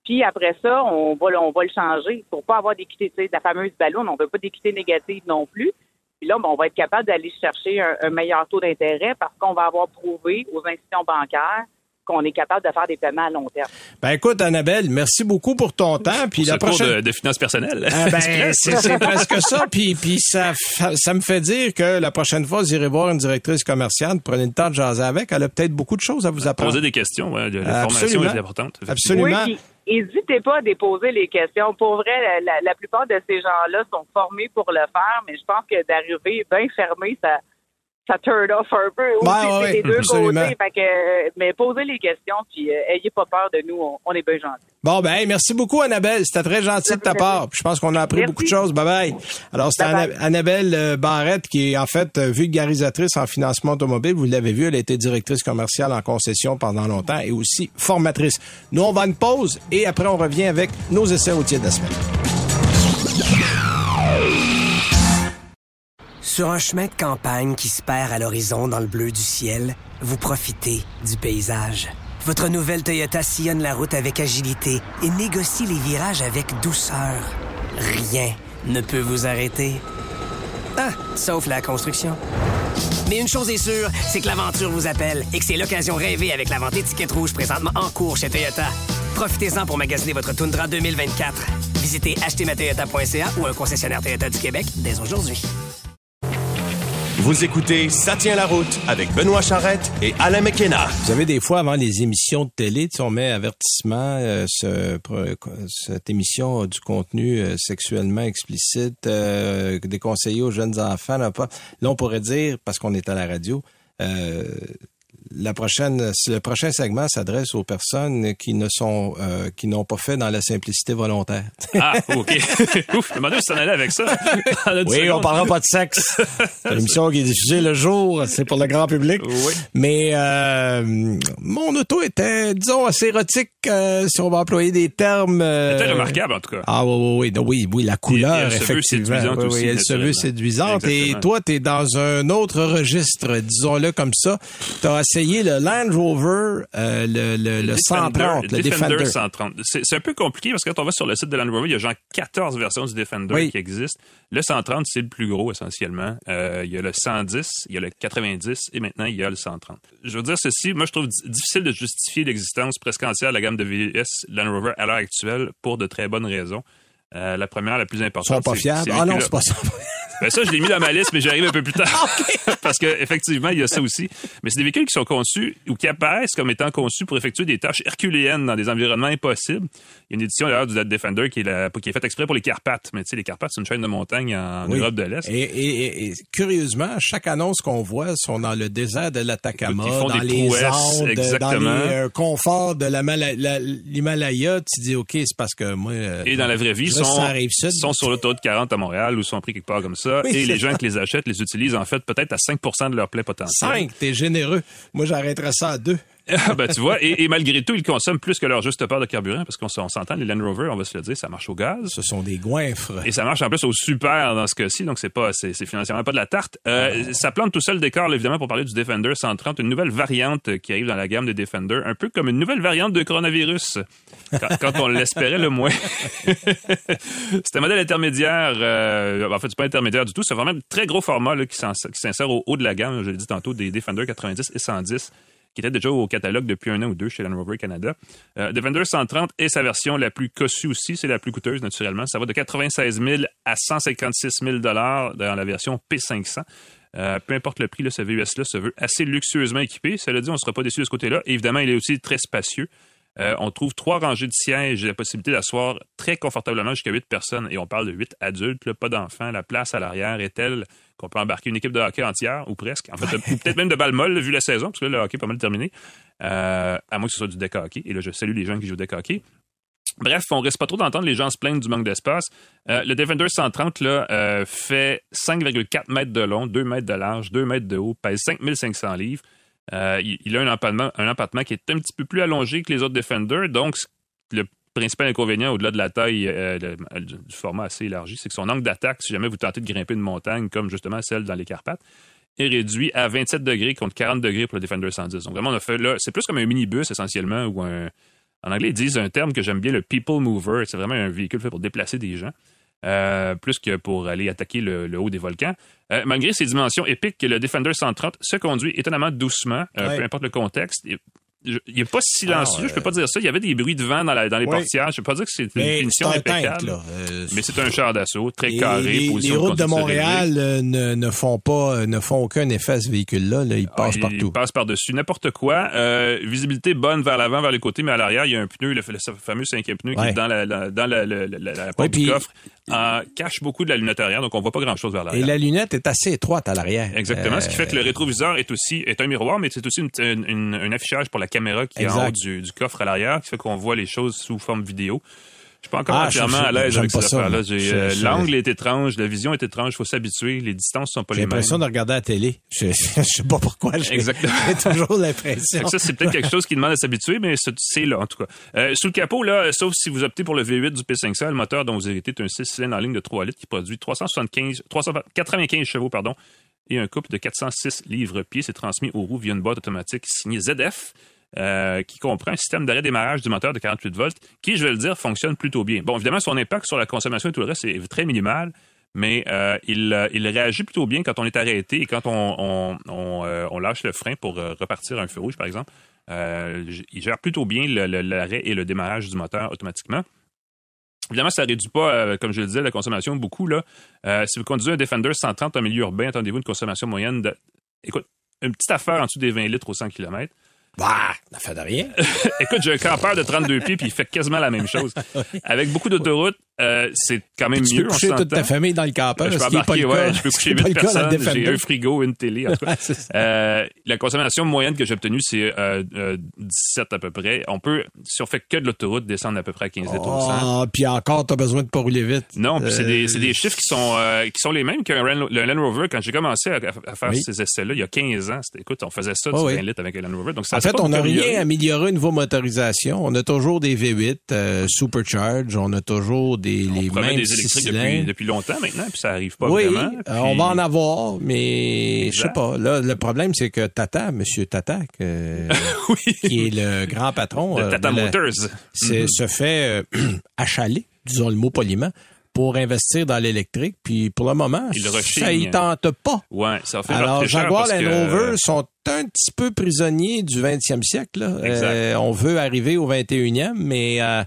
Puis après ça, on va, le- on va le changer pour pas avoir d'équité, tu sais, la fameuse ballon. On veut pas d'équité négative non plus. Puis là, ben, on va être capable d'aller chercher un, un meilleur taux d'intérêt parce qu'on va avoir prouvé aux institutions bancaires qu'on est capable de faire des paiements à long terme. Ben écoute, Annabelle, merci beaucoup pour ton temps. Puis la cours prochaine. de, de finances personnelles. Ah ben, c'est presque ça. Puis, puis ça, ça me fait dire que la prochaine fois, vous irez voir une directrice commerciale, prenez le temps de jaser avec. Elle a peut-être beaucoup de choses à vous apprendre. Poser des questions, ouais, la formation Absolument. est importante. Absolument. Oui, puis n'hésitez pas à déposer les questions. Pour vrai, la, la- plupart de ces gens-là sont formés pour le faire, mais je pense que d'arriver bien fermé, ça, ça turn off un peu. Aussi, Ouais, ouais, deux absolument. côtés. Fait que, euh, mais posez les questions, puis euh, ayez pas peur de nous. On, on est bien gentils. Bon, ben, hey, merci beaucoup, Annabelle. C'était très gentil de ta part. Puis je pense qu'on a appris Merci. beaucoup de choses. Bye bye. Alors, c'était. Anna- Annabelle euh, Barrette, qui est en fait vulgarisatrice en financement automobile. Vous l'avez vu, elle a été directrice commerciale en concession pendant longtemps et aussi formatrice. Nous, on va à une pause et après, on revient avec nos essais routiers de la semaine. Sur un chemin de campagne qui se perd à l'horizon dans le bleu du ciel, vous profitez du paysage. Votre nouvelle Toyota sillonne la route avec agilité et négocie les virages avec douceur. Rien ne peut vous arrêter. Ah, sauf la construction. Mais une chose est sûre, c'est que l'aventure vous appelle et que c'est l'occasion rêvée avec la vente étiquette rouge présentement en cours chez Toyota. Profitez-en pour magasiner votre Tundra 2024. Visitez achetermatoyota.ca ou un concessionnaire Toyota du Québec dès aujourd'hui. Vous écoutez Ça tient la route avec Benoît Charrette et Alain McKenna. Vous savez, des fois, avant les émissions de télé, tu on met avertissement, euh, ce- cette émission du contenu euh, sexuellement explicite, euh, déconseillé aux jeunes enfants. Là, pas. là, on pourrait dire, parce qu'on est à la radio, euh, la prochaine, le prochain segment s'adresse aux personnes qui ne sont, euh, qui n'ont pas fait dans la simplicité volontaire. Ah, OK. Ouf, je me demandais où ça en allait avec ça. Oui, on seconde. parlera pas de sexe. C'est l'émission qui est diffusée le jour, c'est pour le grand public. Oui. Mais euh, mon auto était, disons, assez érotique, euh, si on va employer des termes. euh, C'était remarquable, en tout cas. Ah oui, oui, oui, Donc, oui, oui, la couleur, elle se veut séduisante Oui, oui, aussi, elle se veut séduisante. Et toi, tu es dans un autre registre, disons-le comme ça. Tu as essayé le Land Rover, euh, le, le, le 130, le Defender. 130. C'est un peu compliqué parce que quand on va sur le site de Land Rover, il y a genre 14 versions du Defender Oui. qui existent. Le 130, c'est le plus gros essentiellement. Euh, il y a le 110, il y a le 90 et maintenant il y a le 130. Je veux dire ceci, moi je trouve di- difficile de justifier l'existence presque entière de la gamme de VS Land Rover à l'heure actuelle pour de très bonnes raisons. Euh, la première, la plus Ils importante, sont pas fiables. Ah non, c'est pas ça. Ben ça, je l'ai mis dans ma liste, mais j'arrive un peu plus tard. Parce que effectivement, il y a ça aussi. Mais c'est des véhicules qui sont conçus ou qui apparaissent comme étant conçus pour effectuer des tâches herculéennes dans des environnements impossibles. Il y a une édition d'ailleurs du Defender qui est, la- qui est faite exprès pour les Carpates. Mais tu sais, les Carpates, c'est une chaîne de montagne en Oui. Europe de l'Est. Et, et- et- curieusement, chaque annonce qu'on voit sont dans le désert de l'Atacama, Ils font dans des les Andes, dans les euh, conforts de la Mala- la- l'Himalaya. Tu dis, OK, c'est parce que moi... euh, Et dans la vraie vie, ils sont, ça sont sur l'autoroute 40 à Montréal ou sont pris quelque part comme ça. Et les gens qui les achètent les utilisent en fait peut-être à 5 de leur plein potentiel. 5, t'es généreux. Moi, j'arrêterais ça à 2. ben, tu vois, et, et malgré tout, ils consomment plus que leur juste part de carburant parce qu'on s'entend, les Land Rover, on va se le dire, ça marche au gaz. Ce sont des goinfres. Et ça marche en plus au super dans ce cas-ci, donc c'est pas, c'est, financièrement pas de la tarte. Euh, ça plante tout seul le décor, évidemment, pour parler du Defender 130, une nouvelle variante qui arrive dans la gamme des Defender, un peu comme une nouvelle variante de coronavirus, quand, quand on l'espérait le moins. c'est un modèle intermédiaire, euh, en fait, c'est pas intermédiaire du tout, c'est vraiment un très gros format là, qui s'insère au haut de la gamme, je l'ai dit tantôt, des Defender 90 et 110 qui était déjà au catalogue depuis un an ou deux chez Land Rover Canada. Euh, Defender 130 est sa version la plus cossue aussi, c'est la plus coûteuse naturellement. Ça va de 96 000 à 156 000 dollars dans la version P500. Euh, peu importe le prix, là, ce VUS-là se veut assez luxueusement équipé. Cela dit, on ne sera pas déçu de ce côté-là. Évidemment, il est aussi très spacieux. Euh, on trouve trois rangées de sièges et la possibilité d'asseoir très confortablement jusqu'à huit personnes. Et on parle de huit adultes, pas d'enfants. La place à l'arrière est telle qu'on peut embarquer une équipe de hockey entière, ou presque. En fait, peut-être même de balle molle, vu la saison, parce que le hockey est pas mal terminé. Euh, à moins que ce soit du deck hockey. Et là, je salue les gens qui jouent au deck hockey. Bref, on risque pas trop d'entendre les gens se plaindre du manque d'espace. Euh, le Defender 130 là, euh, fait 5,4 mètres de long, 2 mètres de large, 2 mètres de haut, pèse 5500 livres. Il, il a un empattement, un empattement qui est un petit peu plus allongé que les autres Defenders. Donc, le principal inconvénient, au-delà de la taille euh, le- le- du format assez élargi, c'est que son angle d'attaque, si jamais vous tentez de grimper une montagne, comme justement celle dans les Carpates, est réduit à 27 degrés contre 40 degrés pour le Defender 110. Donc, vraiment, on a fait là, c'est plus comme un minibus essentiellement, ou un. En anglais, ils disent un terme que j'aime bien, le people mover. C'est vraiment un véhicule fait pour déplacer des gens. euh, plus que pour aller attaquer le, le haut des volcans. Euh, malgré ses dimensions épiques, le Defender 130 se conduit étonnamment doucement, euh, Ouais. peu importe le contexte. Je- il n'est pas silencieux, Ah, je peux pas dire ça. Il y avait des bruits de vent dans, la- dans les Oui. portières. Je peux pas dire que c'est une Mais finition impeccable. Euh, mais c'est un char d'assaut, très carré, les, les routes de. Montréal euh, ne, ne font pas, euh, ne font aucun effet à ce véhicule-là. Là. Il Ah, passe partout. Il passe par-dessus n'importe quoi. Euh, visibilité bonne vers l'avant, vers les côtés, mais à l'arrière, il y a un pneu, le, le fameux cinquième pneu qui est dans la, la- dans la, la- la- la- la porte Ouais, du puis- coffre, euh, cache beaucoup de la lunette arrière, donc on voit pas grand-chose vers Et l'arrière. la lunette est assez étroite à l'arrière. Exactement, ce qui Euh, fait que le rétroviseur est aussi est un miroir, mais c'est aussi un affichage pour la caméra qui est en haut du, du coffre à l'arrière, qui fait qu'on voit les choses sous forme vidéo. Je suis pas encore Ah, entièrement à l'aise avec cette ça, affaire-là. J'ai, euh, L'angle est étrange, la vision est étrange, il faut s'habituer, les distances sont pas J'ai les mêmes. l'impression de regarder la télé. Je, je sais pas pourquoi. J'ai Exactement. j'ai toujours l'impression. ça, c'est peut-être quelque chose qui demande à s'habituer, mais c'est- c'est là, en tout cas. Euh, sous le capot, là, sauf si vous optez pour le V8 du P500, le moteur dont vous héritez est un 6 cylindres en ligne de 3 litres qui produit 375, 395 chevaux, pardon, et un couple de 406 livres-pieds. C'est transmis aux roues via une boîte automatique signée ZF. Euh, qui comprend un système d'arrêt-démarrage du moteur de 48 volts, qui, je vais le dire, fonctionne plutôt bien. Bon, évidemment, son impact sur la consommation et tout le reste est très minimal, mais euh, il, euh, il réagit plutôt bien quand on est arrêté et quand on, lâche le frein pour repartir un feu rouge, par exemple. Il gère plutôt bien l'arrêt et le démarrage du moteur automatiquement. Évidemment, ça ne réduit pas, comme je le disais, la consommation beaucoup. Là. Si vous conduisez un Defender 130 en milieu urbain, attendez-vous une consommation moyenne de... Écoute, une petite affaire en dessous des 20 litres au 100 km. Bah, ça fait de rien. Écoute, j'ai un campeur de 32 pieds puis il fait quasiment la même chose. Avec beaucoup d'autoroutes, euh, c'est quand même tu mieux. peux on coucher toute ta famille dans le campeur. Je peux embarquer, le ouais, je peux coucher est pas 8 le cas dans le personnes, j'ai un frigo, une télé, en tout cas. Euh, la consommation moyenne que j'ai obtenue, c'est euh, euh, 17 à peu près. On peut, si on fait que de l'autoroute, descendre à peu près à 15 litres au 100. Ah, puis encore, t'as besoin de pas rouler vite. Non, puis c'est des, des chiffres qui sont, qui sont les mêmes qu'un Ran- le Land Rover. Quand j'ai commencé à, à faire Oui. ces essais-là, il y a 15 ans, c'était, écoute, on faisait ça, du Oh oui. 20 litres avec un Land Rover. Donc, ça En fait, on n'a rien amélioré au niveau motorisation. On a toujours des V8 euh, supercharge. On a toujours des On les promet mêmes des électriques depuis, depuis longtemps maintenant, puis ça arrive pas oui, vraiment. euh, Puis- on va en avoir, mais je sais Exact. pas. Là, le problème, c'est que Tata, Monsieur Tata, que- Oui. qui est le grand patron, Le euh, Tata de la- Motors. c'est- se fait euh, achaler, disons le mot poliment, pour investir dans l'électrique. Puis pour le moment, Il ça y tente pas. Ouais, ça faire Alors, Jaguar Land que- Rover sont un petit peu prisonniers du 20e siècle. là. Exact. Euh, on veut arriver au 21e, mais euh,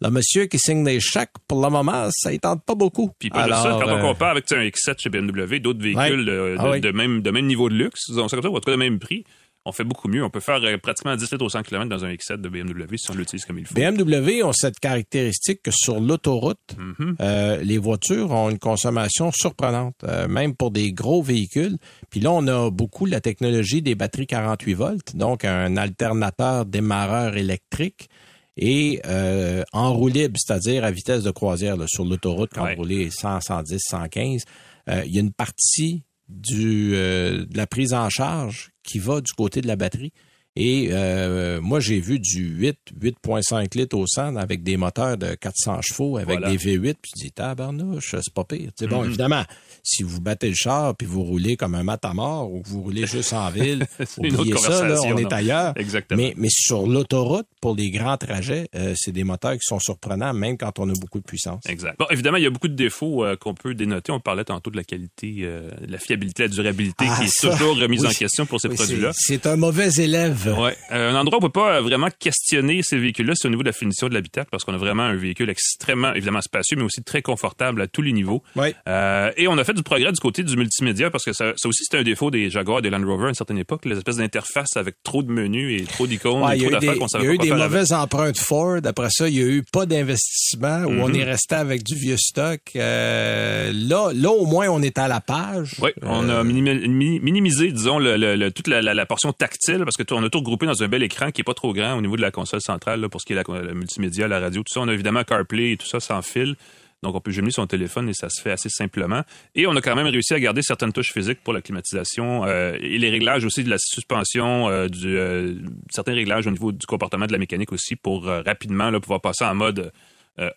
le monsieur qui signe des chèques, pour le moment, ça y tente pas beaucoup. Puis pas Alors, ça, quand on euh, compare avec un X7 chez BMW, d'autres véhicules Ouais. de, Ah de- oui. de même, de même niveau de luxe, disons ça comme ça, ou en tout cas de même prix, on fait beaucoup mieux. On peut faire euh, pratiquement 10 litres au 100 km dans un X7 de BMW si on l'utilise comme il faut. BMW ont cette caractéristique que sur l'autoroute, Mhm. euh, les voitures ont une consommation surprenante, euh, même pour des gros véhicules. Puis là, on a beaucoup la technologie des batteries 48 volts, donc un alternateur démarreur électrique et euh, en roue libre, c'est-à-dire à vitesse de croisière là, sur l'autoroute quand Ouais. vous roulez 100, 110, 115. euh, il y a une partie du, euh, de la prise en charge qui va du côté de la batterie. Et euh, moi, j'ai vu du 8, 8.5 litres au 100 avec des moteurs de 400 chevaux, avec Voilà. des V8. Puis je dis, tabarnouche, c'est pas pire. Mm-hmm. bon, évidemment, si vous battez le char puis vous roulez comme un matamor ou que vous roulez juste en ville, oubliez ça, là, on est ailleurs. Exactement. Mais, mais sur l'autoroute, pour les grands trajets, euh, c'est des moteurs qui sont surprenants, même quand on a beaucoup de puissance. Exact. Bon, évidemment, il y a beaucoup de défauts euh, qu'on peut dénoter. On parlait tantôt de la qualité, de la fiabilité, la durabilité Ah, qui est ça, toujours remise oui. en question pour ces Oui, produits-là. C'est un mauvais élève, Ouais. Euh, un endroit où on peut pas vraiment questionner ces véhicules-là, c'est au niveau de la finition de l'habitacle, parce qu'on a vraiment un véhicule extrêmement, évidemment, spacieux, mais aussi très confortable à tous les niveaux. Ouais. Euh, et on a fait du progrès du côté du multimédia, parce que ça, ça aussi, c'était un défaut des Jaguar et des Land Rover à une certaine époque, les espèces d'interfaces avec trop de menus et trop d'icônes, Ouais, et il y trop a eu d'affaires des, qu'on il y savait a eu pas des avec. mauvaises empreintes Ford. Après ça, il y a eu pas d'investissement où on Mhm. est resté avec du vieux stock. Euh, là, là, au moins, on est à la page. Oui, on Euh, a minimi- mi- minimisé, disons, le, le- le- toute la, la- la portion tactile, parce que tout- on a tout regroupé dans un bel écran qui est pas trop grand au niveau de la console centrale, pour ce qui est la, le multimédia, la radio, tout ça. On a évidemment CarPlay et tout ça sans fil. Donc, on peut jumeler son téléphone et ça se fait assez simplement. Et on a quand même réussi à garder certaines touches physiques pour la climatisation euh, et les réglages aussi de la suspension, euh, euh, certains réglages au niveau du comportement de la mécanique aussi pour rapidement pouvoir passer en mode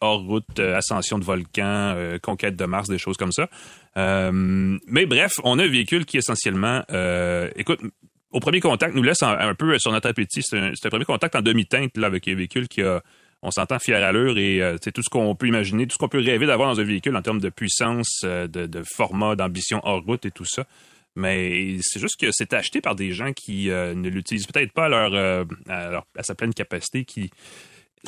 hors route, ascension de volcan, conquête de Mars, des choses comme ça. Mais bref, on a un véhicule qui essentiellement, écoute, au premier contact, nous laisse un, peu sur notre appétit. C'est un, premier contact en demi-teinte avec un véhicule qui a, on s'entend fière allure et euh, c'est tout ce qu'on peut imaginer, tout ce qu'on peut rêver d'avoir dans un véhicule en termes de puissance, euh, de, format, d'ambition hors route et tout ça. Mais c'est juste que c'est acheté par des gens qui euh, ne l'utilisent peut-être pas à, euh, à sa pleine capacité, qui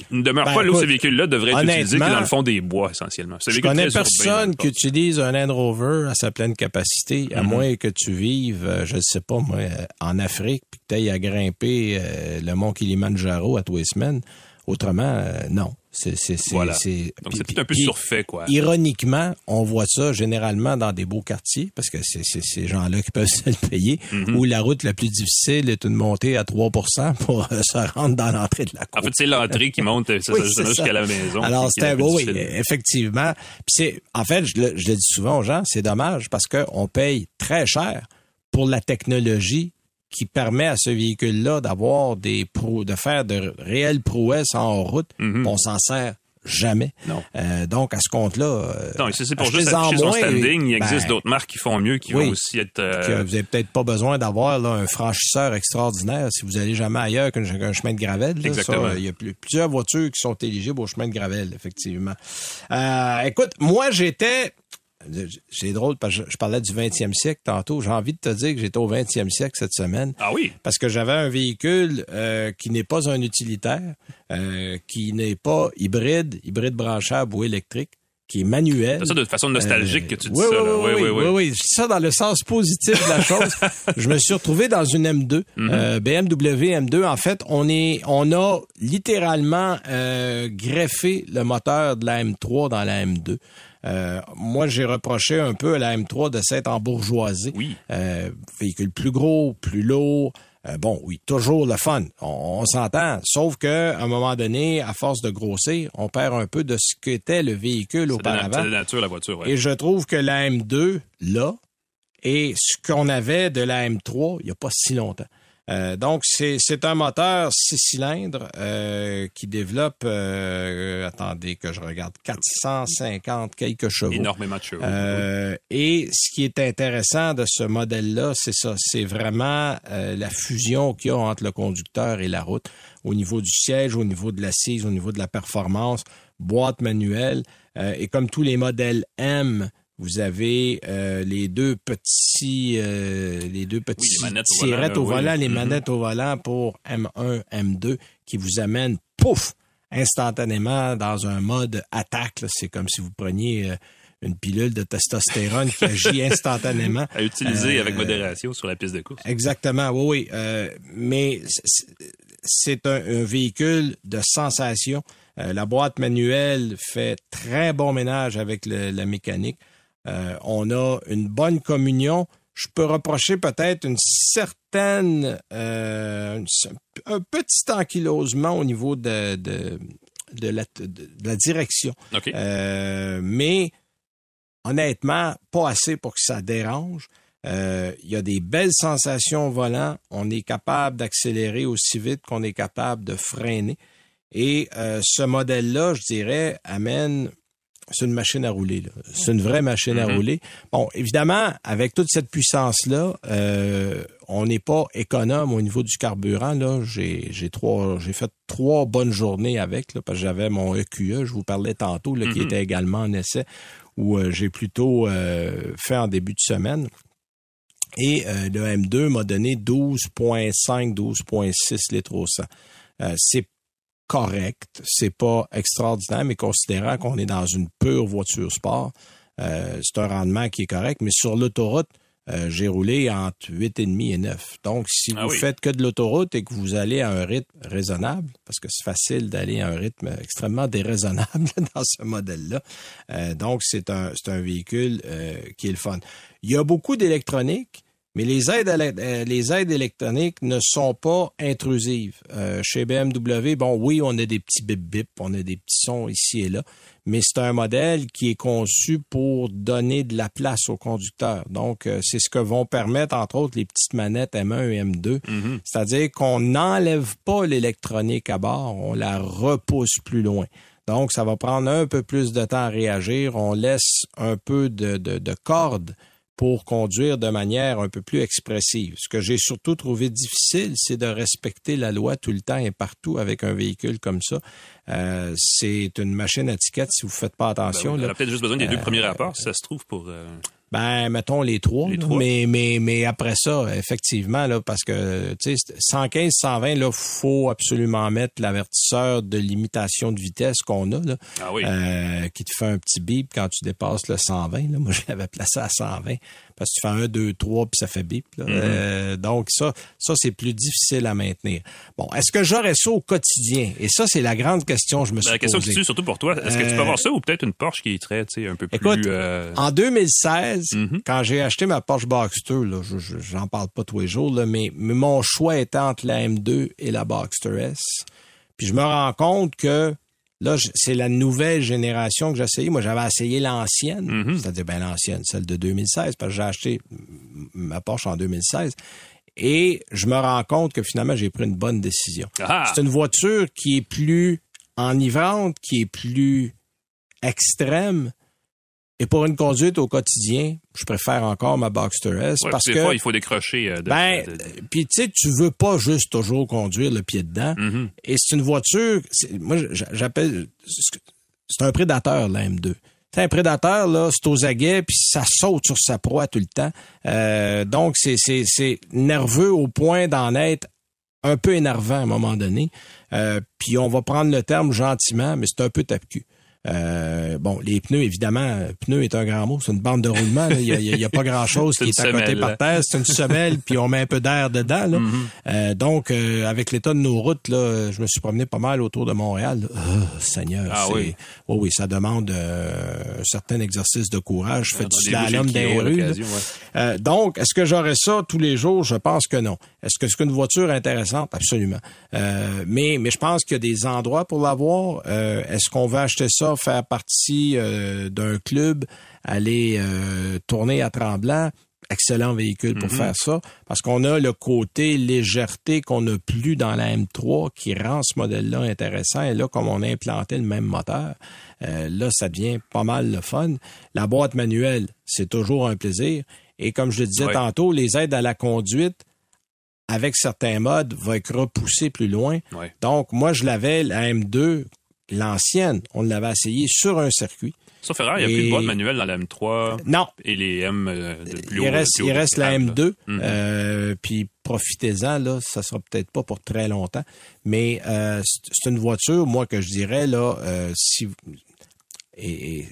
ne demeurent Ben, pas là où écoute, ces véhicules-là devraient être utilisés, qui est honnêtement, dans le fond des bois essentiellement. Je connais urbain, personne qui utilise un Land Rover à sa pleine capacité, à Mhm. moins que tu vives, euh, je ne sais pas moi, euh, en Afrique, puis que tu ailles à grimper euh, le mont Kilimanjaro à tous les semaines. Autrement, euh, non. C'est, c'est, c'est, Voilà. c'est- Donc c'est tout un peu surfait, quoi. Ironiquement, on voit ça généralement dans des beaux quartiers, parce que c'est c'est ces gens-là qui peuvent se le payer, Mhm. où la route la plus difficile est une montée à 3% pour euh, se rendre dans l'entrée de la cour. En fait, c'est l'entrée qui monte c'est Oui, ça, c'est jusqu'à ça. la maison. Alors, qui- qui est c'était la plus beau, oui, effectivement. Puis c'est, en fait, je le, je le dis souvent aux gens, c'est dommage parce qu'on paye très cher pour la technologie qui permet à ce véhicule-là d'avoir des pro, de faire de réelles prouesses en route. Mhm. On s'en sert jamais. Non. Euh, donc, à ce compte-là, euh, c'est pour juste afficher son il ben, existe d'autres marques qui font mieux, qui oui. vont aussi être... euh, que vous avez peut-être pas besoin d'avoir un franchisseur extraordinaire si vous allez jamais ailleurs qu'un chemin de gravel. là. Exactement. Ça, Il y a plus- plusieurs voitures qui sont éligibles au chemin de gravel, effectivement. Euh, écoute, moi j'étais c'est drôle parce que je, parlais du 20e siècle tantôt. J'ai envie de te dire que j'étais au 20e siècle cette semaine. Ah oui? Parce que j'avais un véhicule euh, qui n'est pas un utilitaire, euh, qui n'est pas hybride, hybride branchable ou électrique, qui est manuel. C'est ça de façon nostalgique que tu dis oui, ça. oui, là. Oui, oui, oui, oui. Je dis ça dans le sens positif de la chose. je me suis retrouvé dans une M2, Mhm. euh, BMW M2. En fait, on est, on a littéralement euh, greffé le moteur de la M3 dans la M2. Euh, moi, j'ai reproché un peu à la M3 de s'être embourgeoisée. Oui. Euh, véhicule plus gros, plus lourd. Euh, bon, oui, toujours le fun. On, on s'entend. Sauf que, à un moment donné, à force de grossir, on perd un peu de ce qu'était le véhicule auparavant. c'est de nature, la voiture. ouais. Et je trouve que la M2, là, est ce qu'on avait de la M3 il n'y a pas si longtemps. Euh, donc, c'est c'est un moteur six cylindres euh, qui développe, euh, attendez que je regarde, 450 quelques chevaux. Énormément de chevaux. Euh, et ce qui est intéressant de ce modèle-là, c'est ça, c'est vraiment euh, la fusion qu'il y a entre le conducteur et la route, au niveau du siège, au niveau de l'assise, au niveau de la performance, boîte manuelle. Euh, et comme tous les modèles M, vous avez euh, les deux petits, euh, les deux petits les manettes au volant, tirettes au oui. volant, les Mhm. manettes au volant pour M1, M2, qui vous amènent, pouf, instantanément dans un mode attaque. C'est comme si vous preniez euh, une pilule de testostérone qui agit instantanément. à utiliser avec modération sur la piste de course. Exactement, oui, oui. Mais c'est- un, un véhicule de sensation. La boîte manuelle fait très bon ménage avec le- la mécanique. Euh, on a une bonne communion. Je peux reprocher peut-être une certaine, euh, une- un petit ankylosement au niveau de, de, de la, de- de la direction. Euh, mais honnêtement, pas assez pour que ça dérange. Il y a des belles sensations au volant. On est capable d'accélérer aussi vite qu'on est capable de freiner. Et ce modèle-là, je dirais, amène. C'est une machine à rouler. là. C'est une vraie machine à Mhm. rouler. Bon, évidemment, avec toute cette puissance-là, euh, on n'est pas économe au niveau du carburant. Là, j'ai j'ai trois, j'ai fait trois bonnes journées avec, là, parce que j'avais mon EQE, je vous parlais tantôt, là, qui Mhm. était également en essai, où euh, j'ai plutôt euh, fait en début de semaine. Et euh, le M2 m'a donné 12,5, 12,6 litres au 100. Euh, c'est correct, c'est pas extraordinaire, mais considérant qu'on est dans une pure voiture sport, euh, c'est un rendement qui est correct. Mais sur l'autoroute, euh, j'ai roulé entre 8,5 et 9. Donc, si Ah vous oui. faites que de l'autoroute et que vous allez à un rythme raisonnable, parce que c'est facile d'aller à un rythme extrêmement déraisonnable dans ce modèle-là, euh, donc c'est un, c'est un véhicule euh, qui est le fun. Il y a beaucoup d'électronique, mais les aides, euh, les aides électroniques ne sont pas intrusives. Euh, chez BMW, bon, oui, on a des petits bip-bip, on a des petits sons ici et là, mais c'est un modèle qui est conçu pour donner de la place au conducteur. Donc, euh, c'est ce que vont permettre, entre autres, les petites manettes M1 et M2. C'est-à-dire qu'on n'enlève pas l'électronique à bord, on la repousse plus loin. Donc, ça va prendre un peu plus de temps à réagir. On laisse un peu de, de, de corde pour conduire de manière un peu plus expressive. Ce que j'ai surtout trouvé difficile, c'est de respecter la loi tout le temps et partout avec un véhicule comme ça. Euh, c'est une machine à tickets si vous faites pas Ben attention. oui, on a peut-être juste besoin des deux Euh, premiers rapports, si ça se trouve, pour... Ben, mettons les trois. Les là. trois. Mais, mais, mais après ça, effectivement, là, parce que, tu sais, 115, 120, là, faut absolument mettre l'avertisseur de limitation de vitesse qu'on a, là, Ah oui. euh, qui te fait un petit bip quand tu dépasses le 120. Là. Moi, je l'avais placé à 120 parce que tu fais un, deux, trois, puis ça fait bip. là. Mm-hmm. Euh, donc, ça, ça, c'est plus difficile à maintenir. Bon, est-ce que j'aurais ça au quotidien? Et ça, c'est la grande question que je me suis Ben, la question posée. se tue, surtout pour toi, est-ce que tu peux Euh, avoir ça ou peut-être une Porsche qui serait tu sais, un peu plus... Écoute, euh, En 2016, Mhm. quand j'ai acheté ma Porsche Boxster, là, je, je- j'en parle pas tous les jours, là, mais, mais mon choix était entre la M2 et la Boxster S. Puis je me rends compte que là, c'est la nouvelle génération que j'ai essayé. Moi, j'avais essayé l'ancienne, Mhm. c'est-à-dire ben, l'ancienne, celle de 2016, parce que j'ai acheté ma Porsche en 2016. Et je me rends compte que finalement, j'ai pris une bonne décision. Ah! C'est une voiture qui est plus enivrante, qui est plus extrême. Et pour une conduite au quotidien, je préfère encore ma Boxster S Ouais, parce que fois, il faut décrocher. euh, de- ben, de- de- puis tu sais, tu veux pas juste toujours conduire le pied dedans. Mhm. Et c'est une voiture, moi j'a- j'appelle, c'est un prédateur la M2. C'est un prédateur là, c'est aux aguets puis ça saute sur sa proie tout le temps. Euh, donc c'est c'est c'est nerveux au point d'en être un peu énervant à un moment donné. Euh, puis on va prendre le terme gentiment, mais c'est un peu tape-cul. Euh, bon, les pneus, évidemment, euh, pneu est un grand mot, c'est une bande de roulement. Il y a, a- pas grand-chose qui est à côté par terre. C'est une semelle, puis on met un peu d'air dedans. Là. Mm-hmm. Euh, donc, euh, avec l'état de nos routes, là, je me suis promené pas mal autour de Montréal. Oh, Seigneur, Ah oui. oui, oui, ça demande euh, un certain exercice de courage. Dans du slalom dans les rues. ouais. Euh, donc, est-ce que j'aurais ça tous les jours? Je pense que non. Est-ce que c'est une voiture intéressante? Absolument. Euh, mais, mais je pense qu'il y a des endroits pour l'avoir. Euh, est-ce qu'on veut acheter ça, faire partie euh, d'un club, aller euh, tourner à Tremblant? Excellent véhicule pour faire ça, parce qu'on a le côté légèreté qu'on n'a plus dans la M3 qui rend ce modèle-là intéressant. Et là, comme on a implanté le même moteur, euh, là, ça devient pas mal le fun. La boîte manuelle, c'est toujours un plaisir. Et comme je le disais tantôt, les aides à la conduite, avec certains modes, va être repoussé plus loin. Donc, moi, je l'avais, la M2, l'ancienne, on l'avait essayé sur un circuit. Sauf erreur, il n'y a plus de boîte manuelle dans la M3 Non, et les M euh, de plus il haut. reste, plus haut il reste la décapable, M2. là. Mhm. euh, puis profitez-en, là, ça sera peut-être pas pour très longtemps. Mais euh, c'est une voiture, moi, que je dirais, là, euh, si et,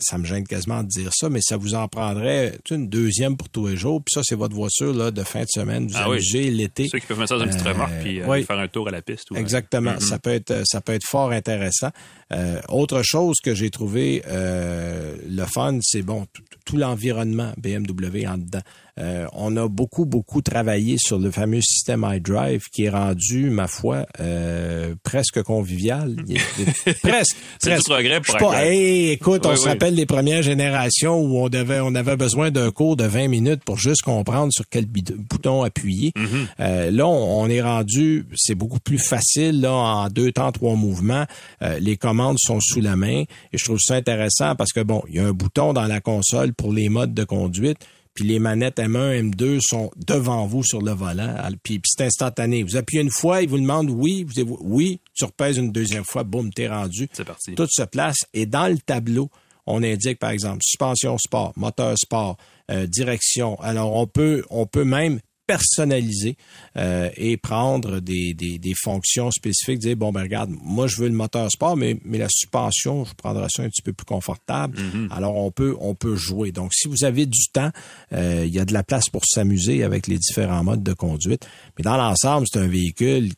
ça me gêne quasiment de dire ça, mais ça vous en prendrait une deuxième pour tous les jours. Puis ça, c'est votre voiture là, de fin de semaine. Vous Ah oui. l'été. Ceux qui peuvent mettre ça dans une petite Euh, remorque puis euh, oui. faire un tour à la piste. Ou, euh, Exactement. Mhm. Ça peut être ça peut être fort intéressant. Euh, autre chose que j'ai trouvé euh, le fun, c'est bon tout, l'environnement BMW en dedans. Euh, on a beaucoup beaucoup travaillé sur le fameux système iDrive qui est rendu, ma foi, euh, presque convivial. Il est- presque. C'est du progrès Je pour pas, hey, écoute, on Oui, se oui. Rappelle les premières générations où on devait, on avait besoin d'un cours de 20 minutes pour juste comprendre sur quel bouton appuyer. Mhm. Euh, là, on, on est rendu, c'est beaucoup plus facile là en deux temps, trois mouvements. Euh, les commandes sont sous la main et je trouve ça intéressant parce que bon, il y a un bouton dans la console pour les modes de conduite. Puis les manettes M1, M2 sont devant vous sur le volant. Puis, c'est instantané. Vous appuyez une fois, il vous demande oui, vous dites oui, tu repèses une deuxième fois, boum, t'es rendu. C'est parti. Tout se place et dans le tableau, on indique par exemple suspension sport, moteur sport, euh, direction. Alors on peut on peut même personnaliser euh, et prendre des, des, des, fonctions spécifiques, dire bon ben regarde, moi je veux le moteur sport, mais, mais la suspension, je prendrai ça un petit peu plus confortable. Alors on peut on peut jouer. Donc si vous avez du temps, euh, il y a de la place pour s'amuser avec les différents modes de conduite. Mais dans l'ensemble, c'est un véhicule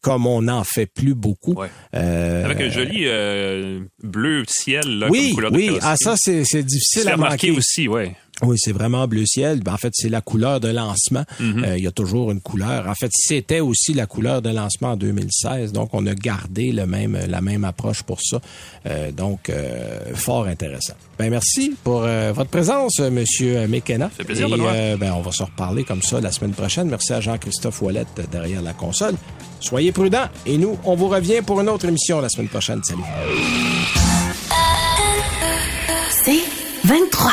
comme on n'en fait plus beaucoup. Ouais. Euh, Avec un joli euh, bleu ciel là, oui, comme couleur de oui. Ah, ça, c'est difficile à manquer. aussi, ouais. Oui, c'est vraiment bleu ciel. Ben, en fait, c'est la couleur de lancement. Mhm. Euh, il y a toujours une couleur. En fait, c'était aussi la couleur de lancement en 2016. Donc, on a gardé le même, la même approche pour ça. Euh, donc, euh, fort intéressant. Ben, merci pour euh, votre présence, euh, Monsieur McKenna. fait plaisir, Et, Benoît. euh, ben, on va se reparler comme ça la semaine prochaine. Merci à Jean-Christophe Ouellette euh, derrière la console. Soyez prudents. Et nous, on vous revient pour une autre émission la semaine prochaine. Salut. C'est 23.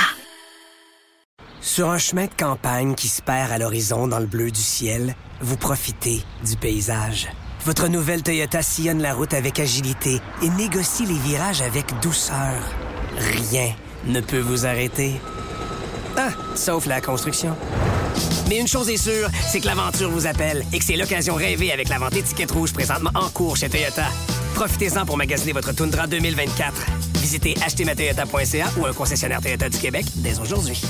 Sur un chemin de campagne qui se perd à l'horizon dans le bleu du ciel, vous profitez du paysage. Votre nouvelle Toyota sillonne la route avec agilité et négocie les virages avec douceur. Rien ne peut vous arrêter. Ah, sauf la construction. Mais une chose est sûre, c'est que l'aventure vous appelle et que c'est l'occasion rêvée avec la vente étiquette rouge présentement en cours chez Toyota. Profitez-en pour magasiner votre Tundra 2024. Visitez achetermatoyota.ca ou un concessionnaire Toyota du Québec dès aujourd'hui.